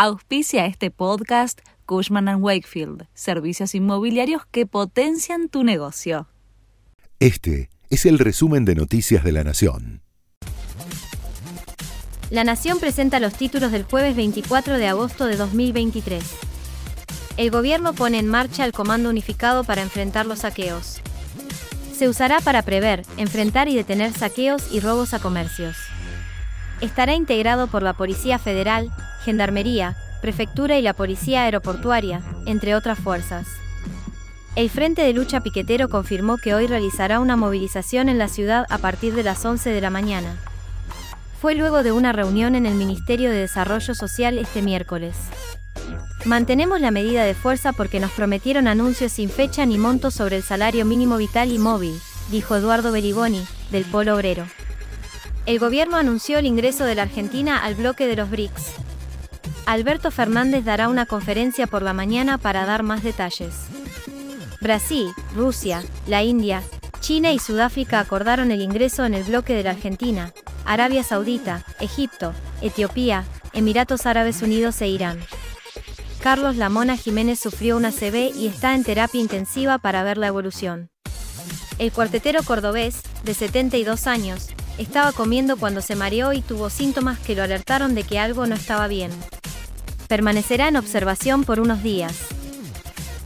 Auspicia este podcast Cushman ⁇ Wakefield, servicios inmobiliarios que potencian tu negocio. Este es el resumen de Noticias de la Nación. La Nación presenta los títulos del jueves 24 de agosto de 2023. El gobierno pone en marcha el Comando Unificado para enfrentar los saqueos. Se usará para prever, enfrentar y detener saqueos y robos a comercios. Estará integrado por la Policía Federal, Gendarmería, Prefectura y la Policía Aeroportuaria, entre otras fuerzas. El Frente de Lucha Piquetero confirmó que hoy realizará una movilización en la ciudad a partir de las 11 de la mañana. Fue luego de una reunión en el Ministerio de Desarrollo Social este miércoles. Mantenemos la medida de fuerza porque nos prometieron anuncios sin fecha ni monto sobre el salario mínimo vital y móvil, dijo Eduardo Berigoni, del Polo Obrero. El gobierno anunció el ingreso de la Argentina al bloque de los BRICS. Alberto Fernández dará una conferencia por la mañana para dar más detalles. Brasil, Rusia, la India, China y Sudáfrica acordaron el ingreso en el bloque de la Argentina, Arabia Saudita, Egipto, Etiopía, Emiratos Árabes Unidos e Irán. Carlos Lamona Jiménez sufrió una CB y está en terapia intensiva para ver la evolución. El cuartetero cordobés, de 72 años, estaba comiendo cuando se mareó y tuvo síntomas que lo alertaron de que algo no estaba bien permanecerá en observación por unos días.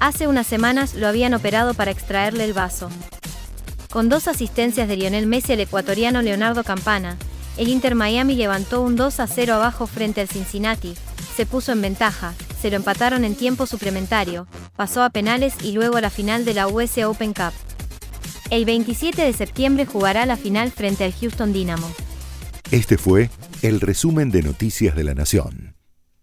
Hace unas semanas lo habían operado para extraerle el vaso. Con dos asistencias de Lionel Messi al ecuatoriano Leonardo Campana, el Inter Miami levantó un 2 a 0 abajo frente al Cincinnati, se puso en ventaja, se lo empataron en tiempo suplementario, pasó a penales y luego a la final de la US Open Cup. El 27 de septiembre jugará la final frente al Houston Dynamo. Este fue el resumen de Noticias de la Nación.